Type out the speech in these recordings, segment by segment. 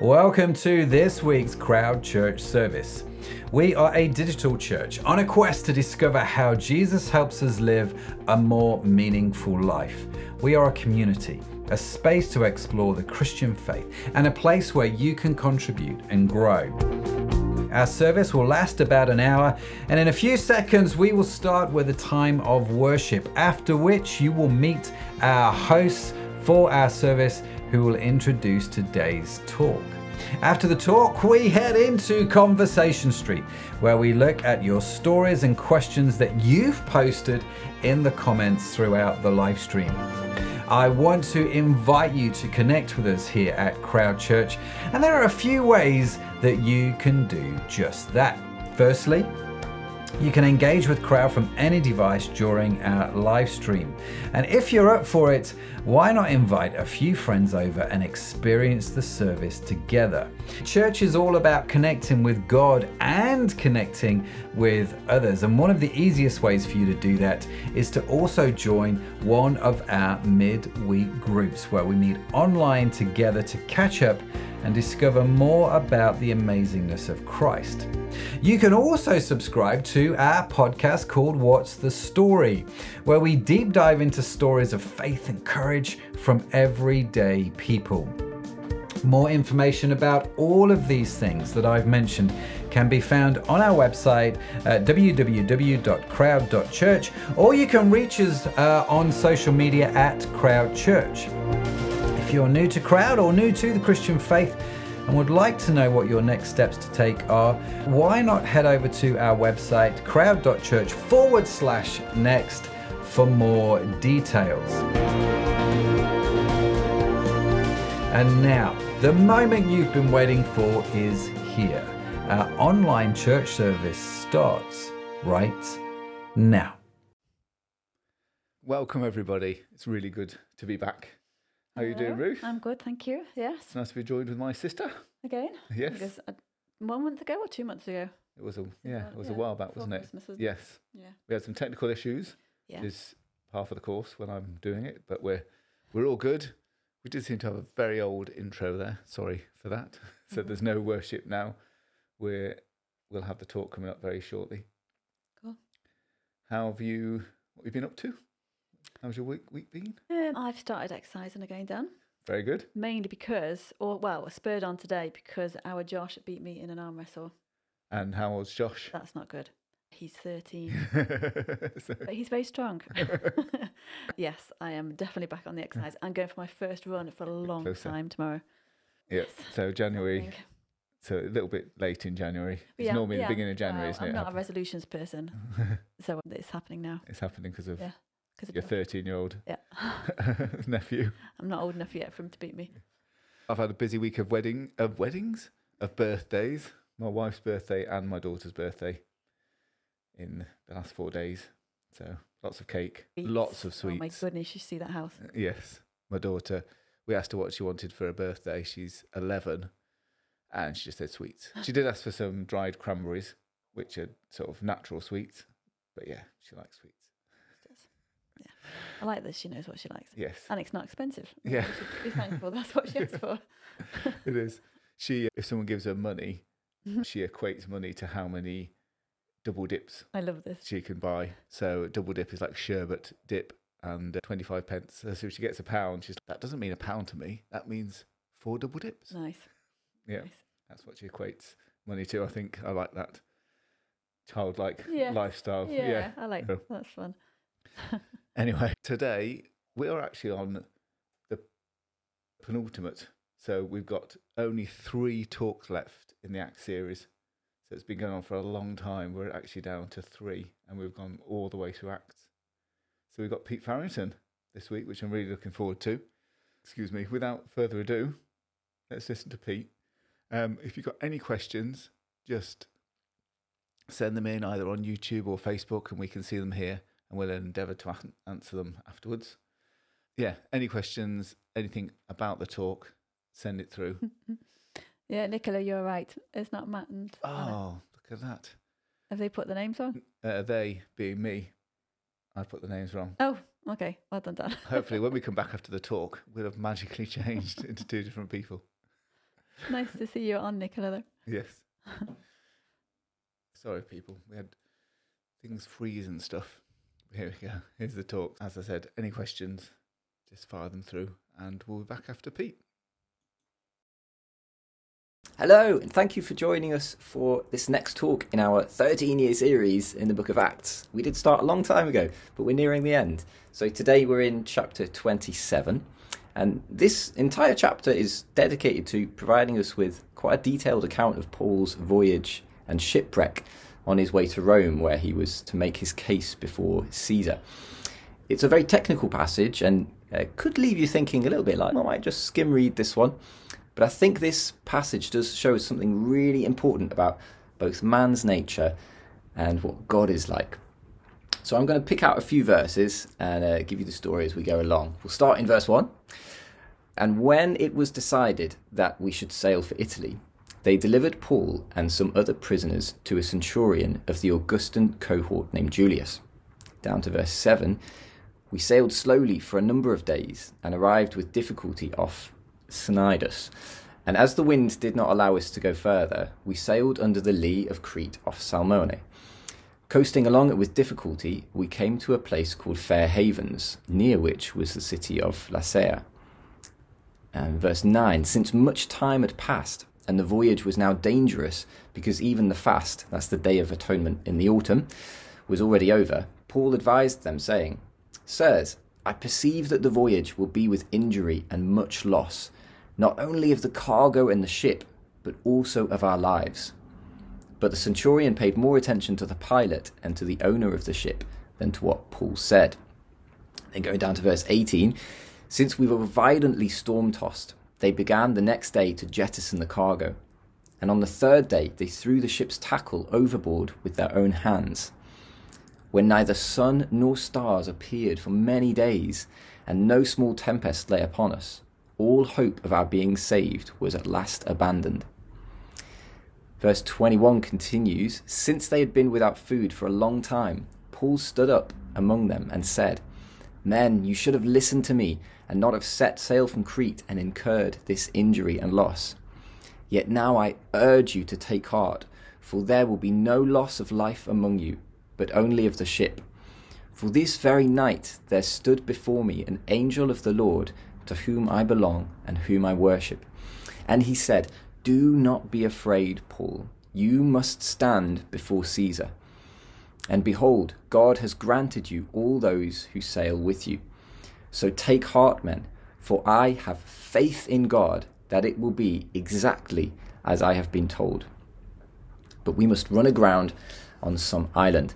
Welcome to this week's Crowd Church service. We are a digital church on a quest to discover how Jesus helps us live a more meaningful life. We are a community, a space to explore the Christian faith, and a place where you can contribute and grow. Our service will last about an hour, and in a few seconds, we will start with a time of worship, after which, you will meet our hosts for our service who will introduce today's talk. After the talk, we head into Conversation Street, where we look at your stories and questions that you've posted in the comments throughout the live stream. I want to invite you to connect with us here at Crowd Church, and there are a few ways that you can do just that. Firstly, you can engage with Crowd from any device during our live stream. And if you're up for it, why not invite a few friends over and experience the service together? Church is all about connecting with God and connecting with others. And one of the easiest ways for you to do that is to also join one of our mid-week groups where we meet online together to catch up and discover more about the amazingness of Christ. You can also subscribe to our podcast called What's the Story, where we deep dive into stories of faith and courage from everyday people. More information about all of these things that I've mentioned can be found on our website at www.crowd.church, or you can reach us uh, on social media at Crowd Church. You're new to Crowd or new to the Christian faith, and would like to know what your next steps to take are, why not head over to our website, crowd.church forward slash next, for more details. And now, the moment you've been waiting for is here. Our online church service starts right now. Welcome, everybody. It's really good to be back. How are you doing, Ruth? I'm good, thank you. Yes, It's nice to be joined with my sister. again. Yes, Because uh, one month ago or two months ago. it was a yeah, it was a while back, wasn't it? Christmas, wasn't Yes, Yeah. we had some technical issues. Yeah. Is half of the course when I'm doing it, but we're we're all good. We did seem to have a very old intro there. Sorry for that. so Mhm. there's no worship now. We're we'll have the talk coming up very shortly. Cool. How have you? What have you been up to? How's your week week been? Um, I've started exercising again, Dan. Very good. Mainly because, or well, spurred on today because our Josh beat me in an arm wrestle. And how was Josh? That's not good. He's 13, So- but he's very strong. yes, I am definitely back on the exercise. I'm going for my first run for a long Closer. time tomorrow. Yes, So January, so a little bit late in January. But It's yeah, normally yeah, the beginning of January, well, isn't it? I'm it? not a resolutions person, so it's happening now. it's happening because of Yeah. Because your 13 year old yeah, nephew. I'm not old enough yet for him to beat me. I've had a busy week of wedding of weddings, of birthdays. My wife's birthday and my daughter's birthday in the last four days. So lots of cake, lots of sweets. Oh my sweets. goodness, you see that house. Yes, my daughter. We asked her what she wanted for her birthday. She's 11, and she just said sweets. She did ask for some dried cranberries, which are sort of natural sweets. But yeah, she likes sweets. I like that she knows what she likes. Yes, And it's not expensive. Yeah. Be thankful. That's what she asked for. it is. She, if someone gives her money, Mhm. she equates money to how many double dips I love this. she can buy. So double dip is like sherbet dip and uh, 25 pence. So if she gets a pound, she's like, that doesn't mean a pound to me. That means four double dips. Nice. Yeah. Nice. That's what she equates money to. I think I like that childlike Yes. lifestyle. Yeah, I like that. That's fun. Anyway, today we are actually on the penultimate. So we've got only three talks left in the Act series. So it's been going on for a long time. We're actually down to three, and we've gone all the way through Acts. So we've got Pete Farrington this week, which I'm really looking forward to. Excuse me. Without further ado, let's listen to Pete. Um, if you've got any questions, just send them in either on YouTube or Facebook, and we can see them here, and we'll endeavour to an- answer them afterwards. Yeah, any questions, anything about the talk, send it through. yeah, Nicola, you're right. It's not Matt and Anna. Oh, look at that. Have they put the names on? Uh, they being me, I put the names wrong. Oh, okay. Well done, Dan. Hopefully, when we come back after the talk, we'll have magically changed into two different people. nice to see you on, Nicola. Though. Yes. Sorry, people. We had things freeze and stuff. Here we go. Here's the talk. As I said, any questions, just fire them through, and we'll be back after Pete. Hello, and thank you for joining us for this next talk in our 13 year series in the book of Acts. We did start a long time ago, but we're nearing the end. So today we're in chapter 27, and this entire chapter is dedicated to providing us with quite a detailed account of Paul's voyage and shipwreck on his way to Rome, where he was to make his case before Caesar. It's a very technical passage and uh, could leave you thinking a little bit like, I might just skim read this one. But I think this passage does show us something really important about both man's nature and what God is like. So I'm going to pick out a few verses and uh, give you the story as we go along. We'll start in verse 1. And when it was decided that we should sail for Italy, they delivered Paul and some other prisoners to a centurion of the Augustan cohort named Julius. Down to verse 7. We sailed slowly for a number of days and arrived with difficulty off Cnidus. And as the wind did not allow us to go further, we sailed under the lee of Crete off Salmone. Coasting along it with difficulty, we came to a place called Fair Havens, near which was the city of Lasea. And verse 9 Since much time had passed, and the voyage was now dangerous because even the fast, that's the day of atonement in the autumn, was already over, Paul advised them, saying, Sirs, I perceive that the voyage will be with injury and much loss, not only of the cargo and the ship, but also of our lives. But the centurion paid more attention to the pilot and to the owner of the ship than to what Paul said. Then going down to verse 18, since we were violently storm tossed, they began the next day to jettison the cargo. And on the third day, they threw the ship's tackle overboard with their own hands. When neither sun nor stars appeared for many days, and no small tempest lay upon us, all hope of our being saved was at last abandoned. Verse 21 continues Since they had been without food for a long time, Paul stood up among them and said, Men, you should have listened to me and not have set sail from Crete and incurred this injury and loss. Yet now I urge you to take heart, for there will be no loss of life among you, but only of the ship. For this very night there stood before me an angel of the Lord to whom I belong and whom I worship. And he said, Do not be afraid, Paul. You must stand before Caesar. And behold, God has granted you all those who sail with you. So take heart, men, for I have faith in God that it will be exactly as I have been told. But we must run aground on some island.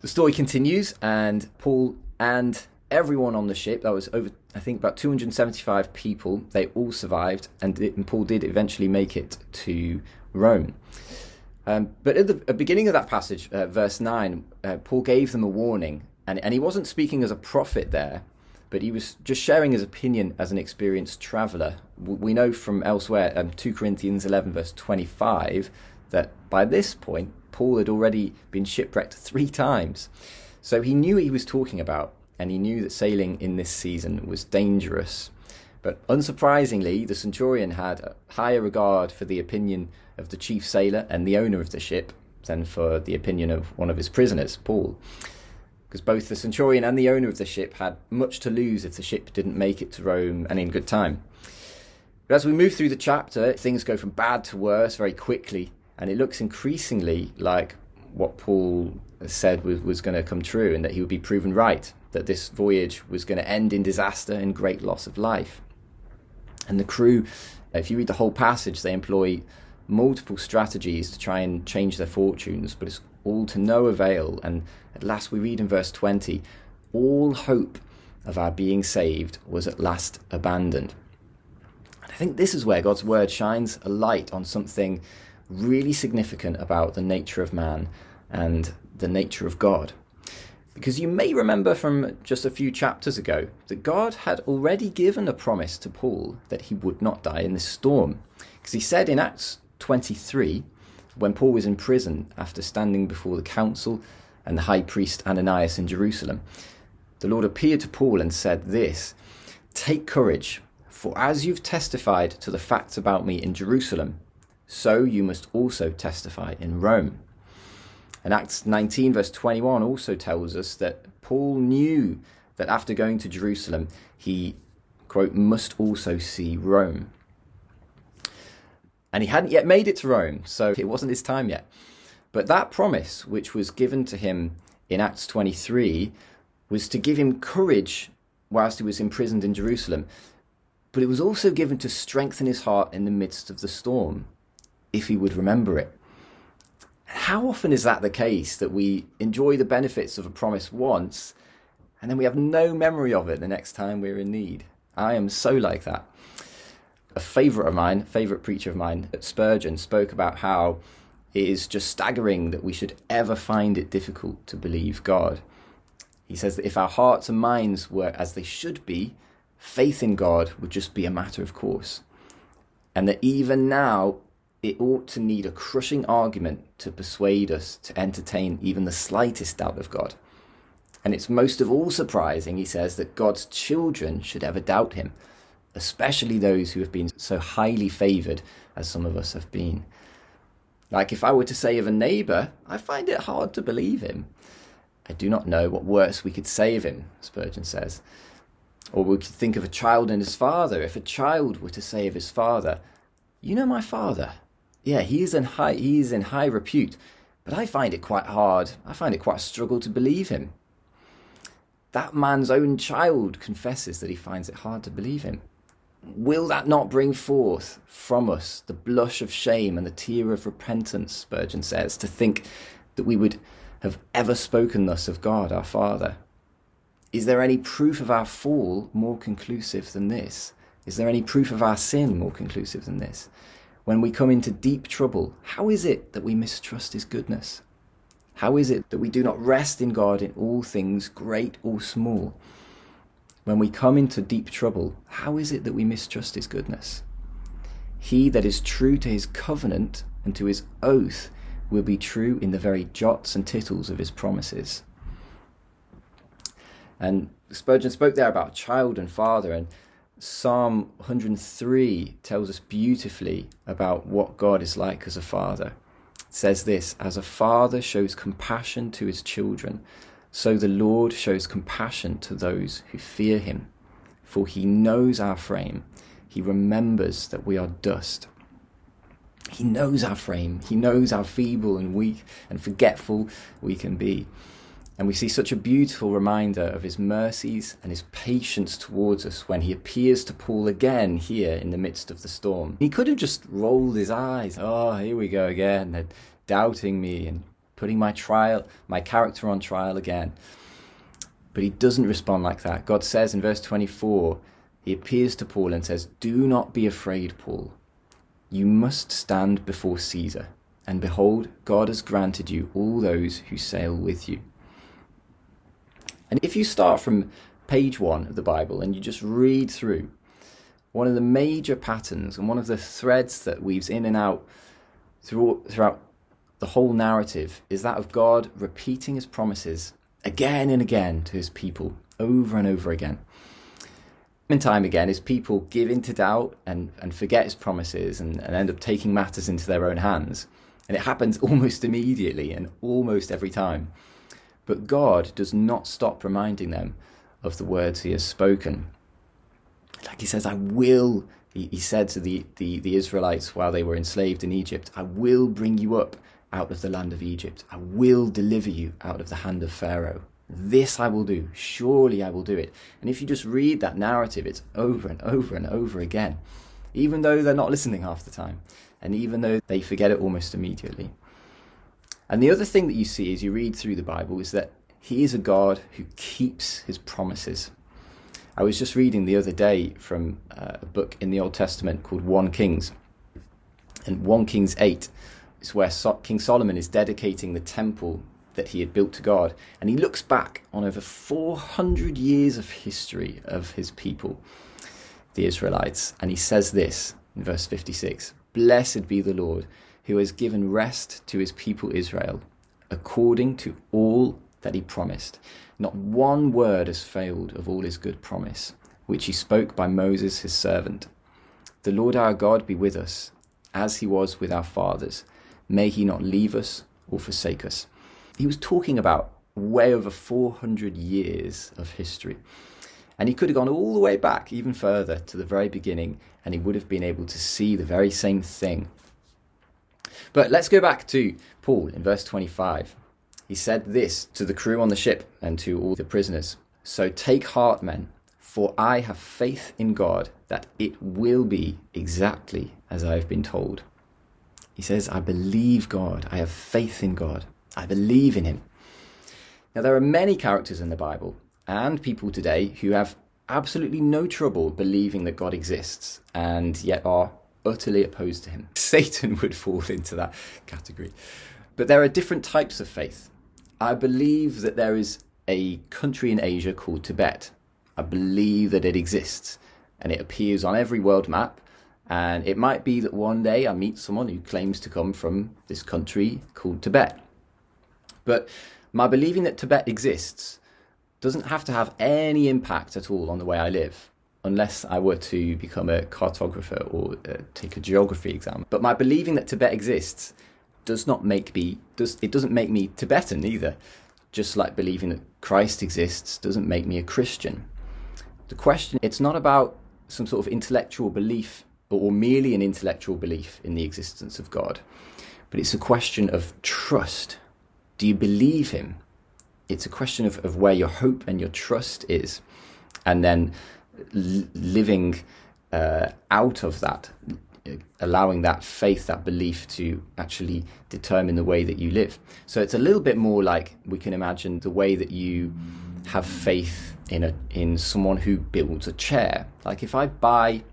The story continues, and Paul and everyone on the ship, that was over, I think, about 275 people, they all survived, and, it, and Paul did eventually make it to Rome. Um, but at the, beginning of that passage, uh, verse 9, uh, Paul gave them a warning, and, and he wasn't speaking as a prophet there, but he was just sharing his opinion as an experienced traveller. We know from elsewhere, um, 2 Corinthians 11, verse 25, that by this point, Paul had already been shipwrecked three times. So he knew what he was talking about, and he knew that sailing in this season was dangerous. But unsurprisingly, the centurion had a higher regard for the opinion of the chief sailor and the owner of the ship than for the opinion of one of his prisoners, Paul. Because both the centurion and the owner of the ship had much to lose if the ship didn't make it to Rome and in good time. But as we move through the chapter, things go from bad to worse very quickly, and it looks increasingly like what Paul said was, was going to come true and that he would be proven right that this voyage was going to end in disaster and great loss of life. And the crew, if you read the whole passage, they employ multiple strategies to try and change their fortunes, but it's all to no avail. And last, we read in verse 20 all hope of our being saved was at last abandoned. And I think this is where God's word shines a light on something really significant about the nature of man and the nature of God. Because you may remember from just a few chapters ago that God had already given a promise to Paul that he would not die in this storm. Because he said in Acts 23, when Paul was in prison after standing before the council and the high priest Ananias in Jerusalem, the Lord appeared to Paul and said this Take courage, For as you've testified to the facts about me in Jerusalem, so you must also testify in Rome. And Acts 19, verse 21, also tells us that Paul knew that after going to Jerusalem, he, quote, must also see Rome. And he hadn't yet made it to Rome, so it wasn't his time yet. But that promise, which was given to him in Acts 23, was to give him courage whilst he was imprisoned in Jerusalem. But it was also given to strengthen his heart in the midst of the storm, if he would remember it. How often is that the case that we enjoy the benefits of a promise once and then we have no memory of it the next time we're in need? I am so like that. A favourite of mine, favourite preacher of mine, Spurgeon, spoke about how it is just staggering that we should ever find it difficult to believe God. He says that if our hearts and minds were as they should be, faith in God would just be a matter of course. And that even now, it ought to need a crushing argument to persuade us to entertain even the slightest doubt of God. And it's most of all surprising, he says, that God's children should ever doubt him, especially those who have been so highly favoured as some of us have been. Like if I were to say of a neighbour, I find it hard to believe him. I do not know what worse we could say of him, Spurgeon says. Or we could think of a child and his father. If a child were to say of his father, You know my father? Yeah, he is in high he is in high repute, but I find it quite hard. I find it quite a struggle to believe him. That man's own child confesses that he finds it hard to believe him. Will that not bring forth from us the blush of shame and the tear of repentance, Spurgeon says, to think that we would have ever spoken thus of God our Father? Is there any proof of our fall more conclusive than this? Is there any proof of our sin more conclusive than this? When we come into deep trouble, how is it that we mistrust His goodness? How is it that we do not rest in God in all things, great or small? When we come into deep trouble, how is it that we mistrust his goodness? He that is true to his covenant and to his oath will be true in the very jots and tittles of his promises. And Spurgeon spoke there about child and father, and Psalm 103 tells us beautifully about what God is like as a father. It says this As a father shows compassion to his children, so the Lord shows compassion to those who fear him, for he knows our frame. He remembers that we are dust. He knows our frame. He knows how feeble and weak and forgetful we can be. And we see such a beautiful reminder of his mercies and his patience towards us when he appears to Paul again here in the midst of the storm. He could have just rolled his eyes. Oh, here we go again. They're doubting me and putting my trial, my character on trial again. But he doesn't respond like that. God says in verse 24, he appears to Paul and says, Do not be afraid, Paul. You must stand before Caesar. And behold, God has granted you all those who sail with you. And if you start from page one of the Bible and you just read through, one of the major patterns and one of the threads that weaves in and out throughout the whole narrative is that of God repeating his promises again and again to his people, over and over again. And time again, his people give in to doubt and, and forget his promises and, and end up taking matters into their own hands. And it happens almost immediately and almost every time. But God does not stop reminding them of the words he has spoken. Like he says, I will, he, he said to the, the, the Israelites while they were enslaved in Egypt, I will bring you up out of the land of Egypt. I will deliver you out of the hand of Pharaoh. This I will do. Surely I will do it. And if you just read that narrative, it's over and over and over again, even though they're not listening half the time, and even though they forget it almost immediately. And the other thing that you see as you read through the Bible is that He is a God who keeps His promises. I was just reading the other day from uh, a book in the Old Testament called 1 Kings. And 1 Kings 8 is where so- King Solomon is dedicating the temple that he had built to God. And he looks back on over 400 years of history of his people, the Israelites, and he says this in verse 56 Blessed be the Lord who has given rest to his people Israel, according to all that he promised. Not one word has failed of all his good promise. which he spoke by Moses his servant. The Lord our God be with us, as he was with our fathers. May he not leave us or forsake us. He was talking about way over 400 years of history. And he could have gone all the way back, even further, to the very beginning, and he would have been able to see the very same thing. But let's go back to Paul in verse 25. He said this to the crew on the ship and to all the prisoners So take heart, men, for I have faith in God that it will be exactly as I have been told. He says, I believe God. I have faith in God. I believe in Him. Now, there are many characters in the Bible and people today who have absolutely no trouble believing that God exists and yet are utterly opposed to Him. Satan would fall into that category. But there are different types of faith. I believe that there is a country in Asia called Tibet. I believe that it exists and it appears on every world map. And it might be that one day I meet someone who claims to come from this country called Tibet. But my believing that Tibet exists doesn't have to have any impact at all on the way I live, unless I were to become a cartographer or uh, take a geography exam. But my believing that Tibet exists does not make me does it doesn't make me Tibetan either. Just like believing that Christ exists doesn't make me a Christian. The question it's not about some sort of intellectual belief or merely an intellectual belief in the existence of God, but it's a question of trust. Do you believe him? It's a question of, of where your hope and your trust is, and then l- living uh, out of that, allowing that faith, that belief to actually determine the way that you live. So it's a little bit more like we can imagine the way that you have faith in a in someone who builds a chair. Like if I buy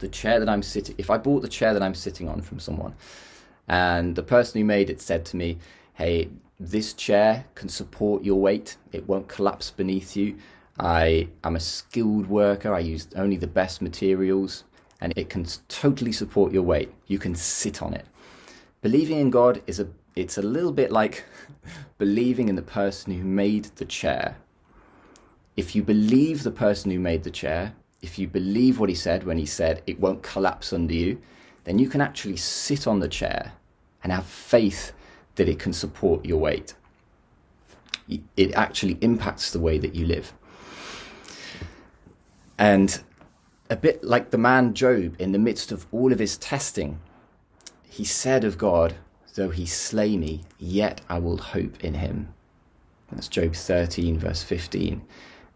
the chair that I'm sitting, if I bought the chair that I'm sitting on from someone, and the person who made it said to me, "Hey, this chair can support your weight. It won't collapse beneath you. I am a skilled worker. I use only the best materials and it can totally support your weight. You can sit on it. Believing in God is a it's a little bit like believing in the person who made the chair. If you believe the person who made the chair, if you believe what he said when he said it won't collapse under you, then you can actually sit on the chair and have faith that it can support your weight. It actually impacts the way that you live. And a bit like the man Job in the midst of all of his testing, he said of God, Though he slay me, yet I will hope in him. That's Job 13, verse 15.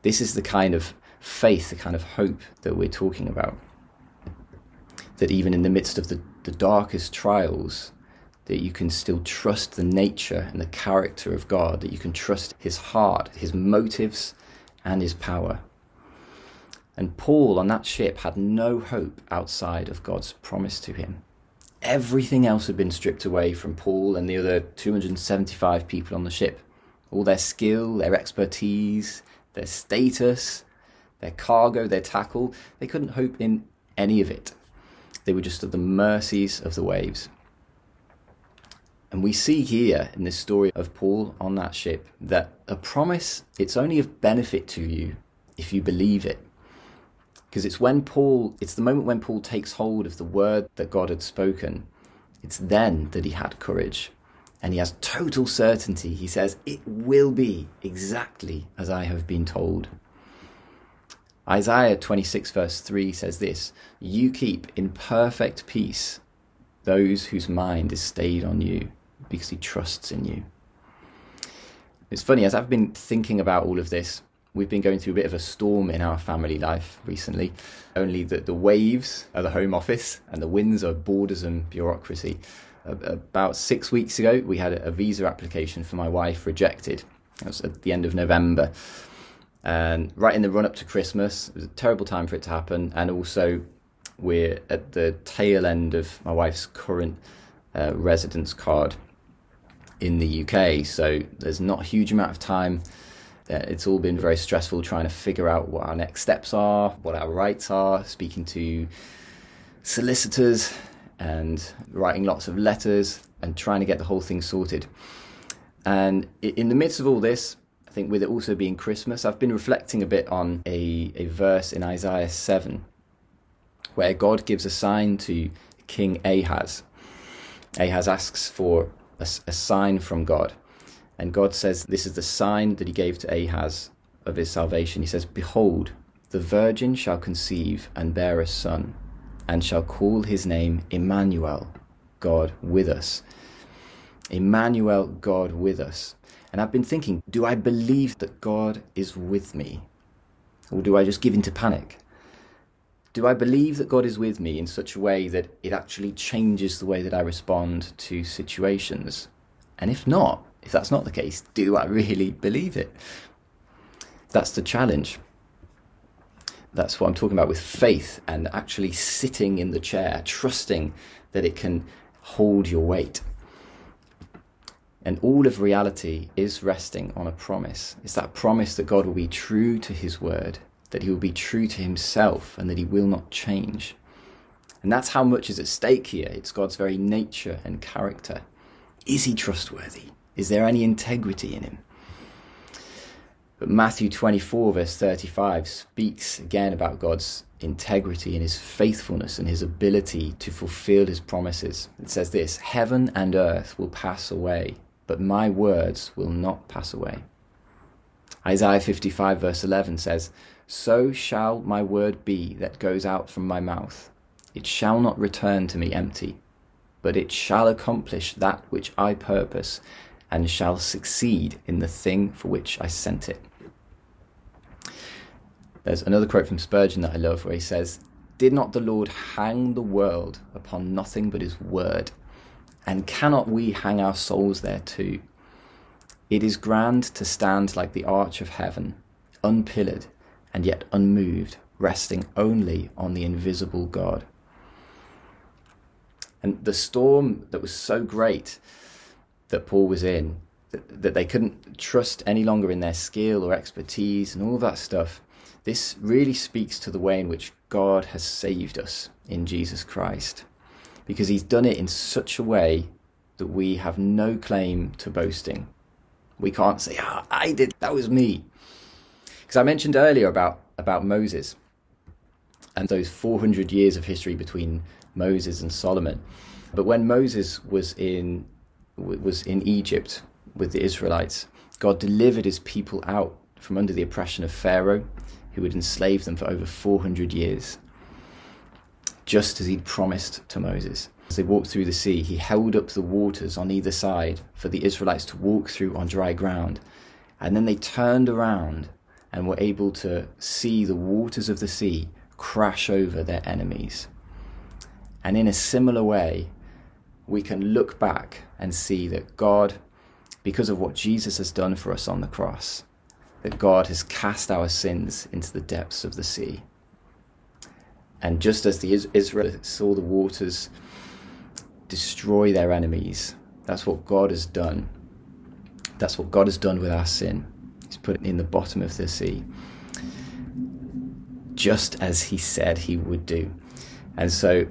This is the kind of faith, the kind of hope that we're talking about. That even in the midst of the, the darkest trials, that you can still trust the nature and the character of God, that you can trust his heart, his motives, and his power. And Paul on that ship had no hope outside of God's promise to him. Everything else had been stripped away from Paul and the other 275 people on the ship. All their skill, their expertise, their status, their cargo, their tackle, they couldn't hope in any of it. They were just at the mercies of the waves. And we see here in this story of Paul on that ship that a promise, it's only of benefit to you if you believe it. Because it's when Paul, it's the moment when Paul takes hold of the word that God had spoken. It's then that he had courage. And he has total certainty. He says, It will be exactly as I have been told. Isaiah 26, verse 3 says this You keep in perfect peace those whose mind is stayed on you because he trusts in you. It's funny, as I've been thinking about all of this, we've been going through a bit of a storm in our family life recently. Only that the waves are the Home Office and the winds are borders and bureaucracy. About six weeks ago, we had a visa application for my wife rejected. It was at the end of November. And right in the run up to Christmas, it was a terrible time for it to happen. And also, we're at the tail end of my wife's current uh, residence card in the UK. So there's not a huge amount of time uh, it's all been very stressful trying to figure out what our next steps are, what our rights are, speaking to solicitors and writing lots of letters and trying to get the whole thing sorted. And in the midst of all this, think with it also being Christmas, I've been reflecting a bit on a, a verse in Isaiah 7 where God gives a sign to King Ahaz. Ahaz asks for a, a sign from God. And God says, This is the sign that he gave to Ahaz of his salvation. He says, Behold, the virgin shall conceive and bear a son, and shall call his name Emmanuel, God with us. Emmanuel, God with us. And I've been thinking, do I believe that God is with me? Or do I just give into panic? Do I believe that God is with me in such a way that it actually changes the way that I respond to situations? And if not, if that's not the case, do I really believe it? That's the challenge. That's what I'm talking about with faith and actually sitting in the chair, trusting that it can hold your weight. And all of reality is resting on a promise. It's that promise that God will be true to his word, that he will be true to himself, and that he will not change. And that's how much is at stake here. It's God's very nature and character. Is he trustworthy? Is there any integrity in him? But Matthew 24, verse 35, speaks again about God's integrity and his faithfulness and his ability to fulfill his promises. It says this Heaven and earth will pass away, but my words will not pass away. Isaiah 55, verse 11 says, So shall my word be that goes out from my mouth. It shall not return to me empty, but it shall accomplish that which I purpose and shall succeed in the thing for which I sent it. There's another quote from Spurgeon that I love where he says, Did not the Lord hang the world upon nothing but his word? And cannot we hang our souls there too? It is grand to stand like the arch of heaven, unpillared and yet unmoved, resting only on the invisible God. And the storm that was so great that Paul was in, that, that they couldn't trust any longer in their skill or expertise and all that stuff, this really speaks to the way in which God has saved us in Jesus Christ. Because he's done it in such a way that we have no claim to boasting. We can't say, ah, oh, I did, that was me. Because I mentioned earlier about, about Moses and those 400 years of history between Moses and Solomon. But when Moses was in was in Egypt with the Israelites, God delivered his people out from under the oppression of Pharaoh, who had enslaved them for over 400 years, just as he'd promised to Moses. As they walked through the sea, he held up the waters on either side for the Israelites to walk through on dry ground. And then they turned around and were able to see the waters of the sea crash over their enemies. And in a similar way, we can look back and see that God, because of what Jesus has done for us on the cross, that God has cast our sins into the depths of the sea. And just as the Israel saw the waters destroy their enemies, that's what God has done. That's what God has done with our sin. He's put it in the bottom of the sea, just as He said He would do. And so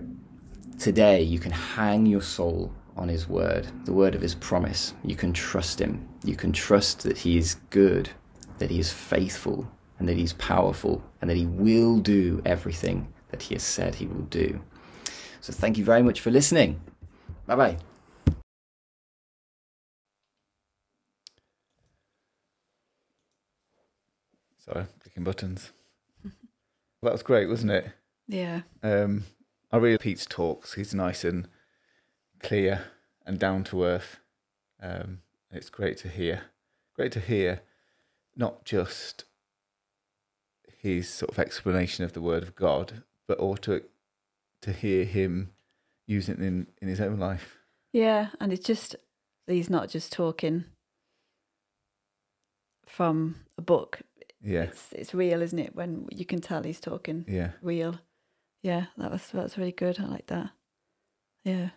Today, you can hang your soul on His word, the word of His promise. You can trust Him. You can trust that He is good, that He is faithful, and that He's powerful, and that He will do everything that He has said He will do. So, thank you very much for listening. Bye bye. Sorry, clicking buttons. that was great, wasn't it? Yeah. Um, I really Pete's talks. He's nice and clear and down to earth. Um, it's great to hear. Great to hear not just his sort of explanation of the word of God, but also to hear him use it in, in his own life. Yeah, and it's just he's not just talking from a book. Yeah. It's it's real, isn't it? When you can tell he's talking Yeah. real. Yeah, that was that's really good. I like that. Yeah.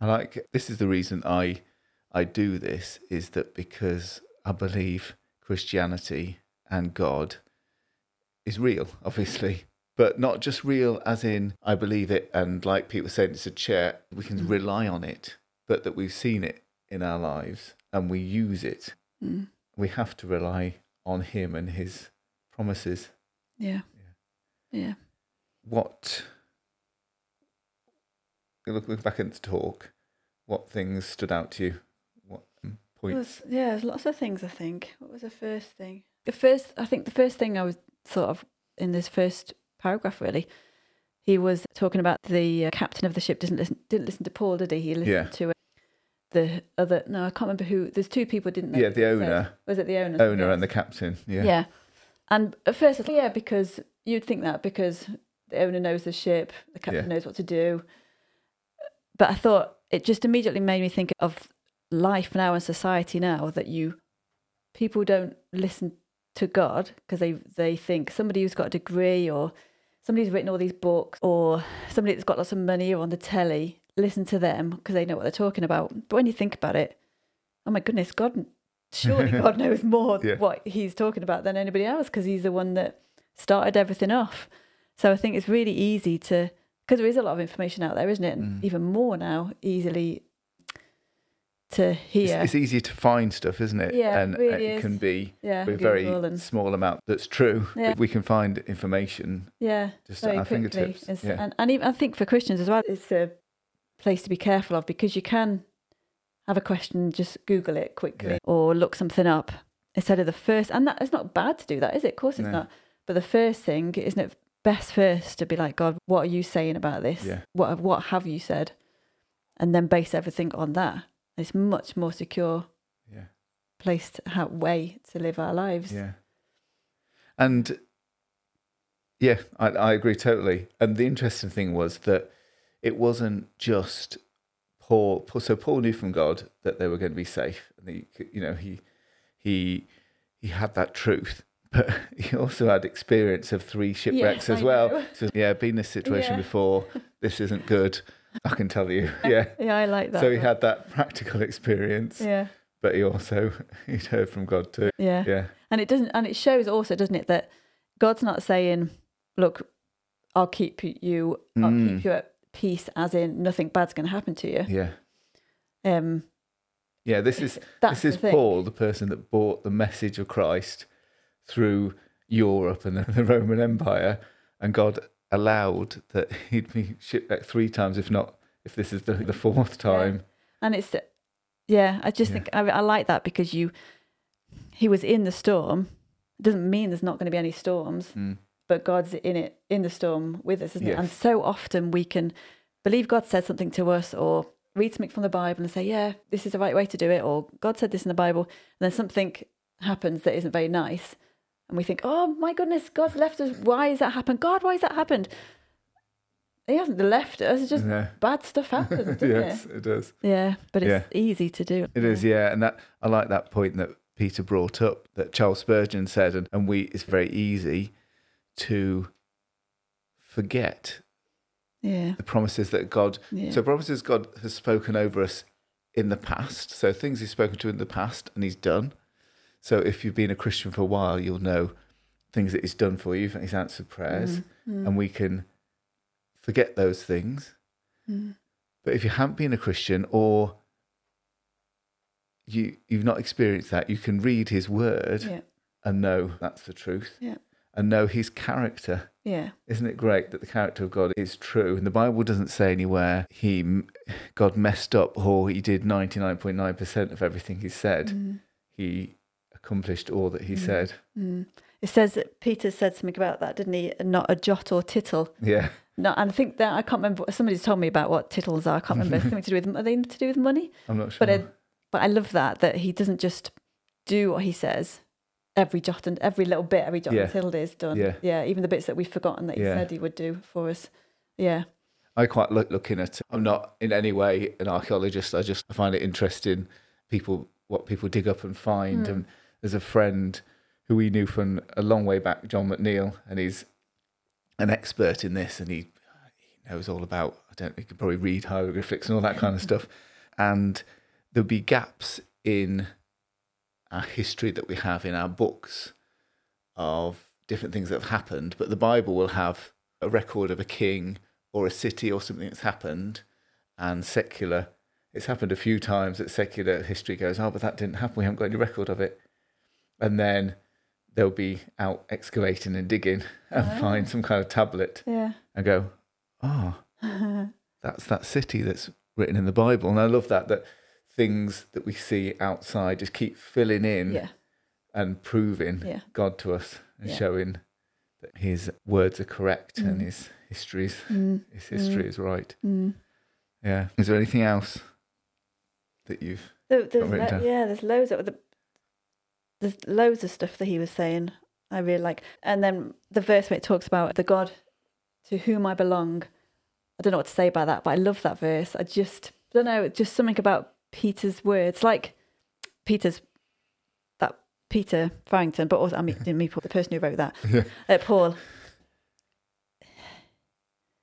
I like this is the reason I I do this is that because I believe Christianity and God is real, obviously. But not just real as in I believe it and like people said it's a chair, we can Mm. rely on it, but that we've seen it in our lives and we use it. Mm. We have to rely on Him and His promises. Yeah. Yeah. What, looking back into talk, what things stood out to you? What um, points? was, yeah, there's lots of things. I think. What was the first thing? The first, I think, the first thing I was sort of in this first paragraph really. He was talking about the uh, captain of the ship doesn't listen didn't listen to Paul, did he? He listened Yeah. to uh, the other. No, I can't remember who. There's two people didn't know. Yeah, the owner. Was it the owner? Owner and the captain. Yeah. Yeah. And at first, I thought, yeah, because you'd think that because the owner knows the ship, the captain Yeah. knows what to do. But I thought it just immediately made me think of life now and society now that you people don't listen to God because they they think somebody who's got a degree or somebody who's written all these books or somebody that's got lots of money or on the telly listen to them because they know what they're talking about. But when you think about it, oh my goodness, God surely God knows more Yeah. what he's talking about than anybody else because he's the one that started everything off. So I think it's really easy to because there is a lot of information out there, isn't it? And Mm. even more now, easily to It's, hear. it's easier to find stuff, isn't it? Yeah, it and uh, really it is. can be yeah, with a very and small amount that's true. Yeah. We can find information yeah, just very at our quickly. fingertips. Yeah. And and even, I think for Christians as well, it's a place to be careful of because you can have a question, just Google it quickly Yeah. or look something up instead of the first. And that it's not bad to do that, is it? Of course it's No. not. But the first thing isn't it best first to be like, God, what are you saying about this? Yeah. What what have you said? And then base everything on that. It's much more secure yeah. place to how way to live our lives. Yeah. And yeah, I, I agree totally. And the interesting thing was that it wasn't just Paul. Paul- So Paul knew from God that they were going to be safe, and he, you know, he he he had that truth. But he also had experience of three shipwrecks Yes, as I well. So yeah, been in this situation Yeah. before. This isn't good. I can tell you. Yeah. Yeah, I like that. So he had that practical experience, Yeah. but he also he'd heard from God too. Yeah. Yeah. And it doesn't, and it shows also, doesn't it, that God's not saying, "Look, I'll keep you, I'll Mm. keep you at peace," as in nothing bad's going to happen to you. Yeah. Um, Yeah, this is this is the. Paul, the person that brought the message of Christ through Europe and the Roman Empire, and God allowed that he'd be shipped back three times, if not, if this is the, the fourth time. And it's, yeah, I just Yeah. think I, I like that because you, he was in the storm. Doesn't mean there's not going to be any storms, Mm. but God's in it, in the storm with us, isn't it? And so often we can believe God said something to us or read something from the Bible and say, yeah, this is the right way to do it, or God said this in the Bible, and then something happens that isn't very nice. And we think, oh my goodness, God's left us. Why has that happened? God, why has that happened? He hasn't left us. It's just Yeah. bad stuff happens, yes, it? it does. Yeah, but it's Yeah. easy to do. It is, yeah, and that I like that point that Peter brought up that Charles Spurgeon said, and, and we it's very easy to forget Yeah. the promises that God Yeah. So promises God has spoken over us in the past. So things He's spoken to in the past and He's done. So if you've been a Christian for a while, you'll know things that He's done for you. He's answered prayers, Mm, and we can forget those things. mm, But if you haven't been a Christian or you you've not experienced that, you can read His Word yeah. and know that's the truth. Yeah. And know His character. Yeah. Isn't it great that the character of God is true? And the Bible doesn't say anywhere he, God messed up or he did 99.9% of everything he said. Mm, He accomplished all that he Mm. said. mm. It says that Peter said something about that, didn't he? Not a jot or tittle. Yeah. No, and I think that I can't remember. Somebody's told me about what tittles are. I can't remember. something to do with are they to do with money? I'm not sure. But I, but I love that that he doesn't just do what he says. Every jot and every little bit, every jot Yeah. and tittle is done. Yeah. yeah, even the bits that we've forgotten that he Yeah. said he would do for us. Yeah, I quite like looking at I'm not in any way an archaeologist. I just I find it interesting people what people dig up and find. Mm. And there's a friend who we knew from a long way back, John McNeil, and he's an expert in this and he he knows all about I don't he can probably read hieroglyphics and all that kind of stuff. And there'll be gaps in our history that we have in our books of different things that have happened, but the Bible will have a record of a king or a city or something that's happened, and secular. It's happened a few times that secular history goes, oh, but that didn't happen. We haven't got any record of it. And then they'll be out excavating and digging and Ah. find some kind of tablet Yeah. and go, oh, that's that city that's written in the Bible. And I love that, that things that we see outside just keep filling in yeah. and proving Yeah. God to us and Yeah. showing that his words are correct and Mm. his history's Mm. his history is right. Mm. Yeah. Is there anything else that you've There, there's written lo- down. yeah, there's loads of the, there's loads of stuff that he was saying. I really like, and then the verse where it talks about the God to whom I belong. I don't know what to say about that, but I love that verse. I just don't know, just something about Peter's words, like Peter's that Peter Farrington, but also I mean, Paul, the person who wrote that, Yeah. uh, Paul.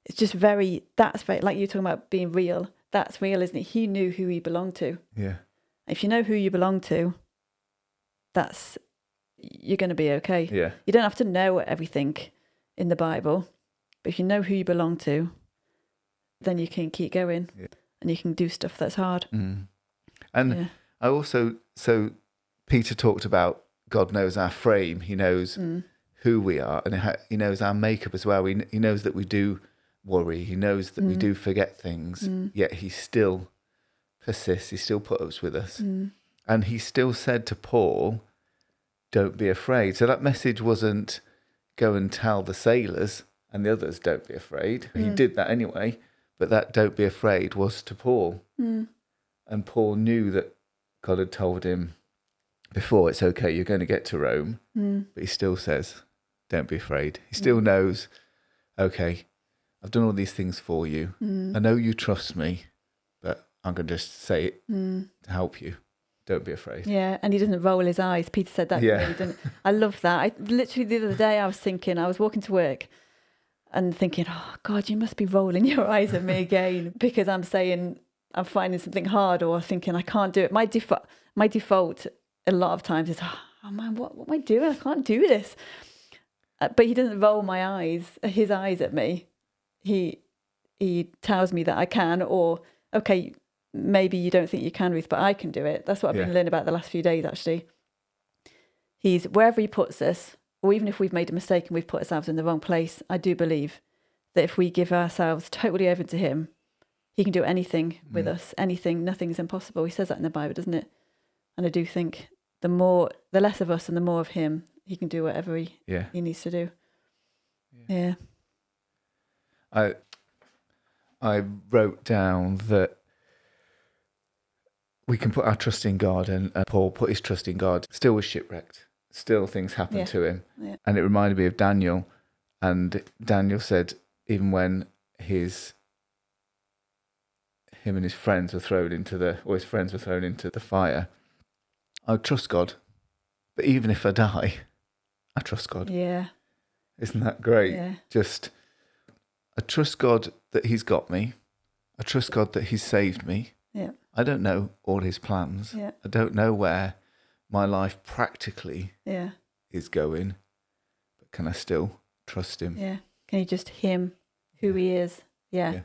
It's just very. That's very like you're talking about being real. That's real, isn't it? He knew who he belonged to. yeah. If you know who you belong to, that's you're going to be okay. Yeah. You don't have to know everything in the Bible, but if you know who you belong to, then you can keep going Yeah. and you can do stuff that's hard. Mm. And yeah. I also so Peter talked about God knows our frame. He knows Mm. who we are, and he knows our makeup as well. He, he knows that we do worry. He knows that we Mm. do forget things. Mm. Yet he still persists. He still puts up with us, Mm. And he still said to Paul, "Don't be afraid." So that message wasn't go and tell the sailors and the others, "Don't be afraid." He Mm. did that anyway, but that "Don't be afraid" was to Paul. Mm. And Paul knew that God had told him before, it's okay, you're going to get to Rome. Mm. But he still says, don't be afraid. He still knows, okay, I've done all these things for you. Mm. I know you trust me, but I'm going to just say it Mm. to help you. Don't be afraid. Yeah, and he doesn't roll his eyes. Peter said that. Yeah. Yeah. He didn't. I love that. I literally the other day I was thinking I was walking to work and thinking, oh God, you must be rolling your eyes at me again because I'm saying I'm finding something hard or thinking I can't do it. My default, my default, a lot of times is, oh man, what, what am I doing? I can't do this. Uh, but he doesn't roll my eyes, his eyes at me. He he tells me that I can, or okay, maybe you don't think you can, Ruth, but I can do it. That's what I've Yeah. been learning about the last few days, actually. He's wherever he puts us, or even if we've made a mistake and we've put ourselves in the wrong place, I do believe that if we give ourselves totally over to him, he can do anything with Mm. us. Anything, nothing is impossible. He says that in the Bible, doesn't it? And I do think the more, the less of us and the more of him, he can do whatever he, Yeah. he needs to do. Yeah. Yeah. I I wrote down that we can put our trust in God, and uh, Paul put his trust in God. Still was shipwrecked. Still things happened Yeah. to him, Yeah. and it reminded me of Daniel. And Daniel said, even when his him and his friends were thrown into the, or his friends were thrown into the fire, I trust God. But even if I die, I trust God. Yeah. Isn't that great? Yeah. just I trust God that He's got me. I trust God that He's saved me. Yeah. I don't know all His plans. Yeah. I don't know where my life practically Yeah. is going, but can I still trust Him? Yeah. Can you just him who he is? Yeah. Yeah.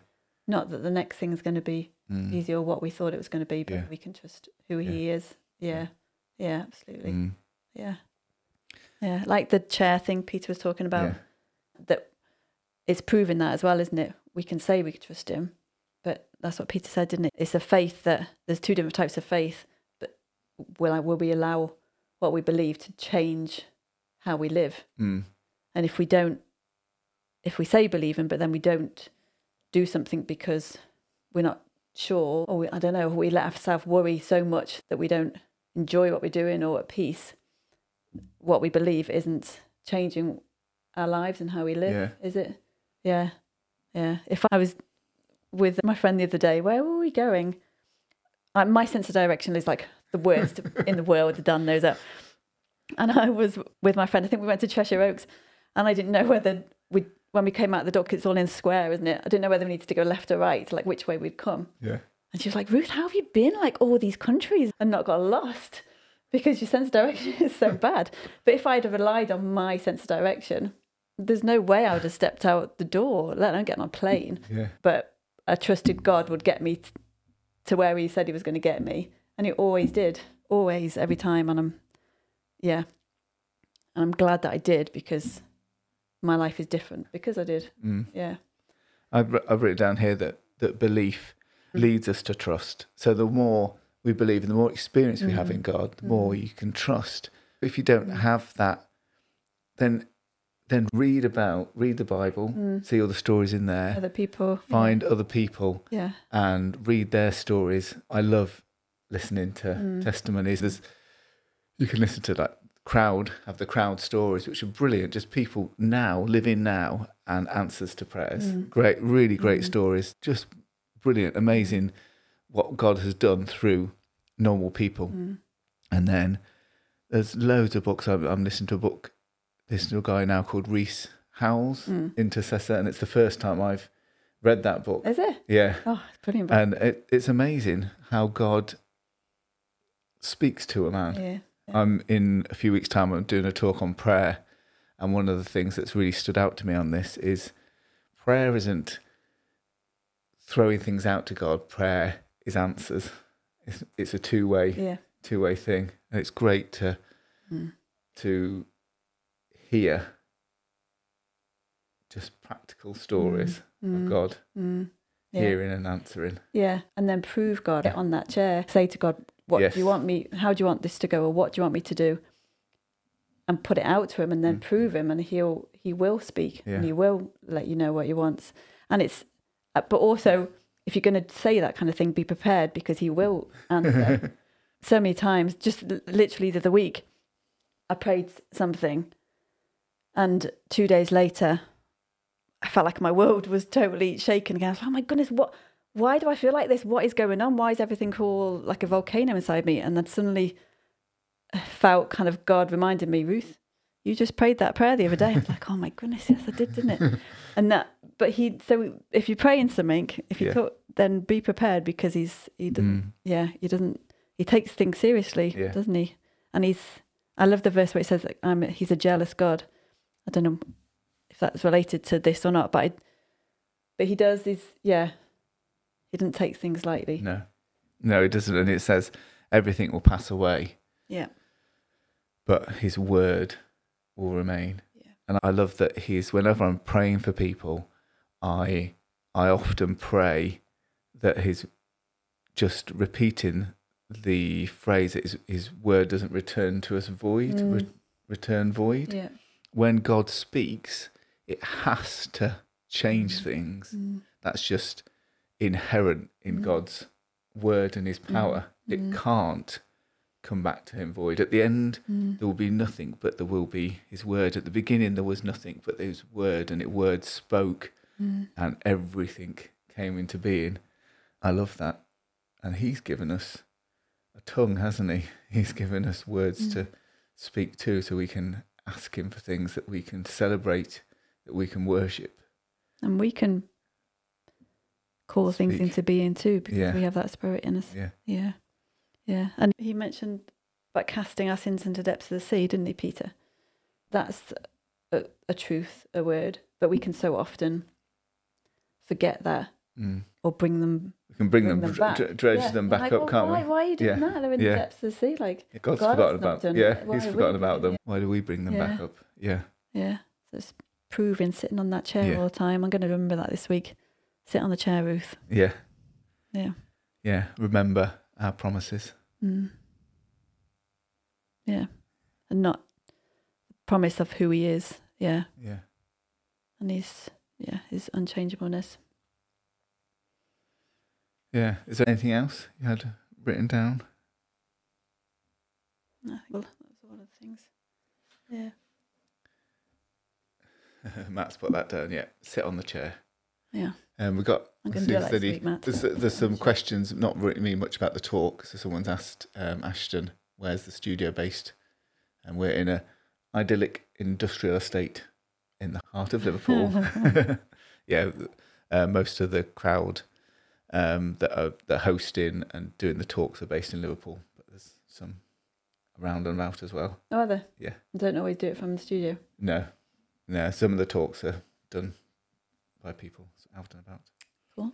Not that the next thing is going to be Mm. easy or what we thought it was going to be, but Yeah. we can trust who he is. Yeah. Yeah, absolutely. Mm. Yeah. Yeah. Like the chair thing Peter was talking about, Yeah. that it's proving that as well, isn't it? We can say we can trust him, but that's what Peter said, didn't it? It's a faith that there's two different types of faith, but will I will we allow what we believe to change how we live? Mm. And if we don't, if we say believe him, but then we don't do something because we're not sure, or we, I don't know, we let ourselves worry so much that we don't enjoy what we're doing or at peace, what we believe isn't changing our lives and how we live, Yeah. is it? Yeah. Yeah. If I was with my friend the other day, where were we going? Uh, my sense of direction is like the worst in the world. The Dan knows that. And I was with my friend. I think we went to Cheshire Oaks, and I didn't know whether we when we came out the dock. It's all in square, isn't it? I didn't know whether we needed to go left or right, like which way we'd come. Yeah. And she was like, Ruth, how have you been like all these countries and not got lost? Because your sense of direction is so bad. But if I'd have relied on my sense of direction, there's no way I would have stepped out the door, let alone get on a plane. Yeah. But I trusted God would get me t- to where He said He was going to get me, and He always did, always, every time. And I'm, yeah, and I'm glad that I did because my life is different because I did. Mm. Yeah. I've, I've written down here that, that belief leads us to trust. So the more we believe and the more experience we have Mhm. in God, the more Mhm. you can trust. If you don't Mm. have that, then then read about, read the Bible, Mm. see all the stories in there, Other people. find other people Yeah. and read their stories. I love listening to Mm. testimonies. There's you can listen to that crowd have the crowd stories, which are brilliant. Just people now living now and answers to prayers. Mm. Great, really great Mm. stories. Just brilliant, amazing what God has done through normal people. Mm. And then there's loads of books. I'm, I'm listening to a book. To a guy now called Rees Howells, Mm. Intercessor, and it's the first time I've read that book. Is it? Yeah, Oh, it's brilliant. book. and it, it's amazing how God speaks to a man. yeah. I'm in a few weeks' time. I'm doing a talk on prayer, and one of the things that's really stood out to me on this is prayer isn't throwing things out to God. Prayer is answers. It's it's a two way Yeah. two way thing, and it's great to Mm. to just practical stories Mm. of God Mm. Yeah. hearing and answering. Yeah, and then prove God Get on that chair. Say to God, "What Yes. do you want me? How do you want this to go, or what do you want me to do?" And put it out to Him, and then Mm. prove Him, and He'll He will speak, Yeah. and He will let you know what He wants. And it's, uh, but also, if you're going to say that kind of thing, be prepared because He will answer. so many times, just literally the other week, I prayed something, and two days later, I felt like my world was totally shaken again. I was like, oh my goodness, what? Why do I feel like this? What is going on? Why is everything all like a volcano inside me? And then suddenly, I felt kind of God reminded me, Ruth, you just prayed that prayer the other day. I was like, oh my goodness, yes, I did, didn't it? And that, but he, so if you pray in something, if you Yeah. thought, then be prepared because he's, he doesn't, Mm. yeah, he doesn't, he takes things seriously, Yeah. doesn't he? And he's, I love the verse where it says, that, um, he's a jealous God. I don't know if that's related to this or not, but I, but he does. He's yeah, he doesn't take things lightly. No, no, it doesn't. And it says everything will pass away, Yeah, but His word will remain. Yeah. And I love that He's. Whenever I'm praying for people, I I often pray that His just repeating the phrase that His, his word doesn't return to us void, Mm. re- return void. yeah, When God speaks, it has to change Mm. things. Mm. That's just inherent in Mm. God's word and his power. It Mm. can't come back to him void. At the end, Mm. there will be nothing, but there will be his word. At the beginning, there was nothing, but his word, and it word spoke, Mm. and everything came into being. I love that. And he's given us a tongue, hasn't he? He's given us words Mm. to speak to so we can ask him for things that we can celebrate, that we can worship. And we can call things into being too because Yeah. we have that spirit in us. Yeah. Yeah, yeah. And he mentioned about casting our sins into the depths of the sea, didn't he, Peter? That's a, a truth, a word, but we can so often forget that Mm. or bring them We can bring, Bring them, them back. dr- dredge Yeah, them back like, up, well, can't why, we? Why are you doing Yeah, that? They're in yeah. the depths of the sea. Like, God's God has forgotten about done Yeah, it. Why he's forgotten about them. Why do we bring them back up? Yeah. yeah. So it's proving sitting on that chair all the time. I'm going to remember that this week. Sit on the chair, Ruth. Yeah. Yeah. Yeah. Remember our promises. Mm. Yeah. And not promise of who he is. Yeah. Yeah. And his, yeah, his unchangeableness. Yeah. Is there anything else you had written down? I think well, that's one of the things. Yeah. Matt's put that down. Yeah. Sit on the chair. Yeah. Um, we've got. I'm going to do it like said this he- week, Matt. There's, there's some questions, not really much about the talk. So someone's asked um, Ashton, where's the studio based? And we're in a idyllic industrial estate in the heart of Liverpool. yeah, uh, most of the crowd um, that are that are hosting and doing the talks are based in Liverpool, but there's some around and about as well. Oh, are there? Yeah. I don't always do it from the studio. No, no, some of the talks are done by people out and about. Cool.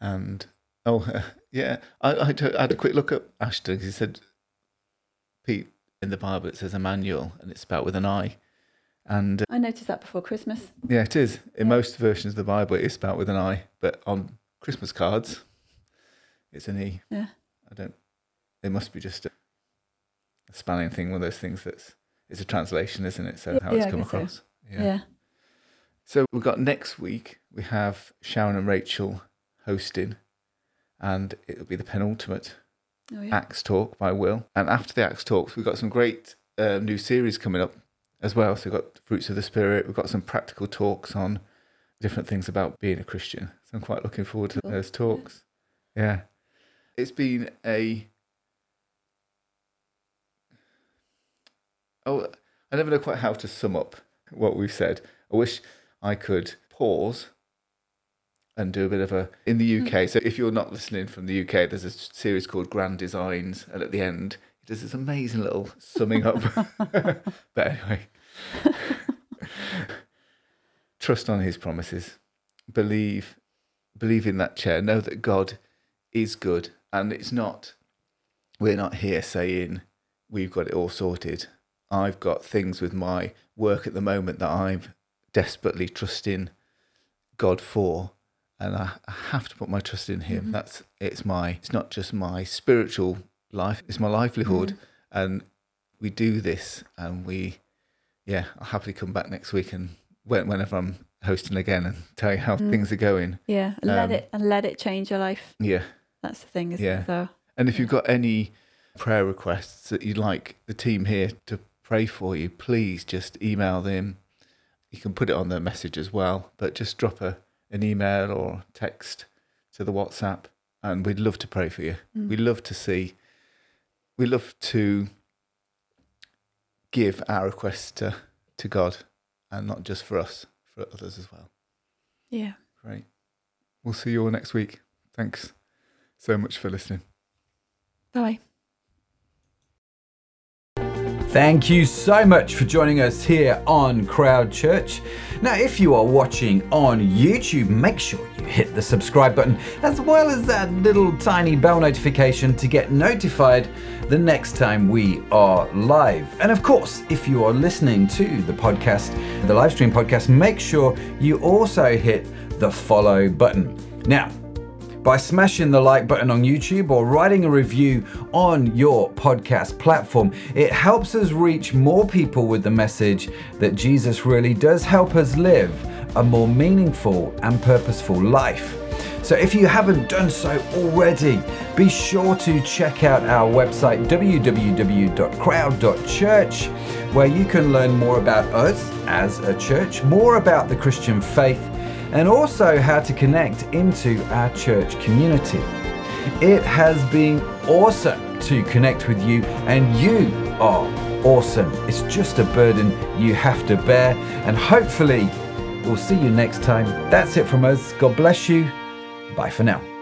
And oh yeah, I, I, had a quick look at Ashton. He said, "Pete, in the Bible it says Emmanuel and it's spelled with an I. And uh, I noticed that before Christmas. yeah, it is. In Yeah. most versions of the Bible, it is spelled with an I, but on Christmas cards, it's an E. Yeah. I don't. It must be just a, a spelling thing, one of those things that's it's a translation, isn't it? So Yeah, how it's I come guess so. across. Yeah. So we've got next week. We have Sharon and Rachel hosting, and it'll be the penultimate Oh, yeah. Acts talk by Will. And after the Acts talks, we've got some great uh, new series coming up as well. So we've got Fruits of the Spirit. We've got some practical talks on different things about being a Christian. So I'm quite looking forward to Cool. those talks. Yeah. It's been a. Oh, I never know quite how to sum up what we've said. I wish I could pause and do a bit of a in the UK. Hmm. So if you're not listening from the UK, there's a series called Grand Designs, and at the end it does this amazing little summing up. but anyway, trust on His promises, believe, believe in that chair. Know that God is good, and it's not. We're not here saying we've got it all sorted. I've got things with my work at the moment that I'm desperately trusting God for and I I have to put my trust in Him. Mhm. That's it's my. It's not just my spiritual life; it's my livelihood. And we do this, and we, yeah, I'll happily come back next week and when, whenever I'm hosting again and tell you how Mm. things are going. Yeah. And let Um, it and let it change your life. Yeah, That's the thing, isn't Yeah. it? So and if you've got any prayer requests that you'd like the team here to pray for you, please just email them. You can put it on the message as well, but just drop a an email or text to the WhatsApp, and we'd love to pray for you. mm. We love to see. We love to give our requests to, to God, and not just for us, for others as well. yeah. Great. We'll see you all next week. Thanks so much for listening. Bye. Thank you so much for joining us here on Crowd Church. Now, if you are watching on YouTube, make sure you hit the subscribe button as well as that little tiny bell notification to get notified the next time we are live. And of course, if you are listening to the podcast, the live stream podcast, make sure you also hit the follow button. Now, by smashing the like button on YouTube or writing a review on your podcast platform. It helps us reach more people with the message that Jesus really does help us live a more meaningful and purposeful life. So if you haven't done so already, be sure to check out our website www.crowd.church where you can learn more about us as a church, more about the Christian faith, and also how to connect into our church community. It has been awesome to connect with you, and you are awesome. It's just a burden you have to bear, and hopefully, we'll see you next time. That's it from us. God bless you. Bye for now.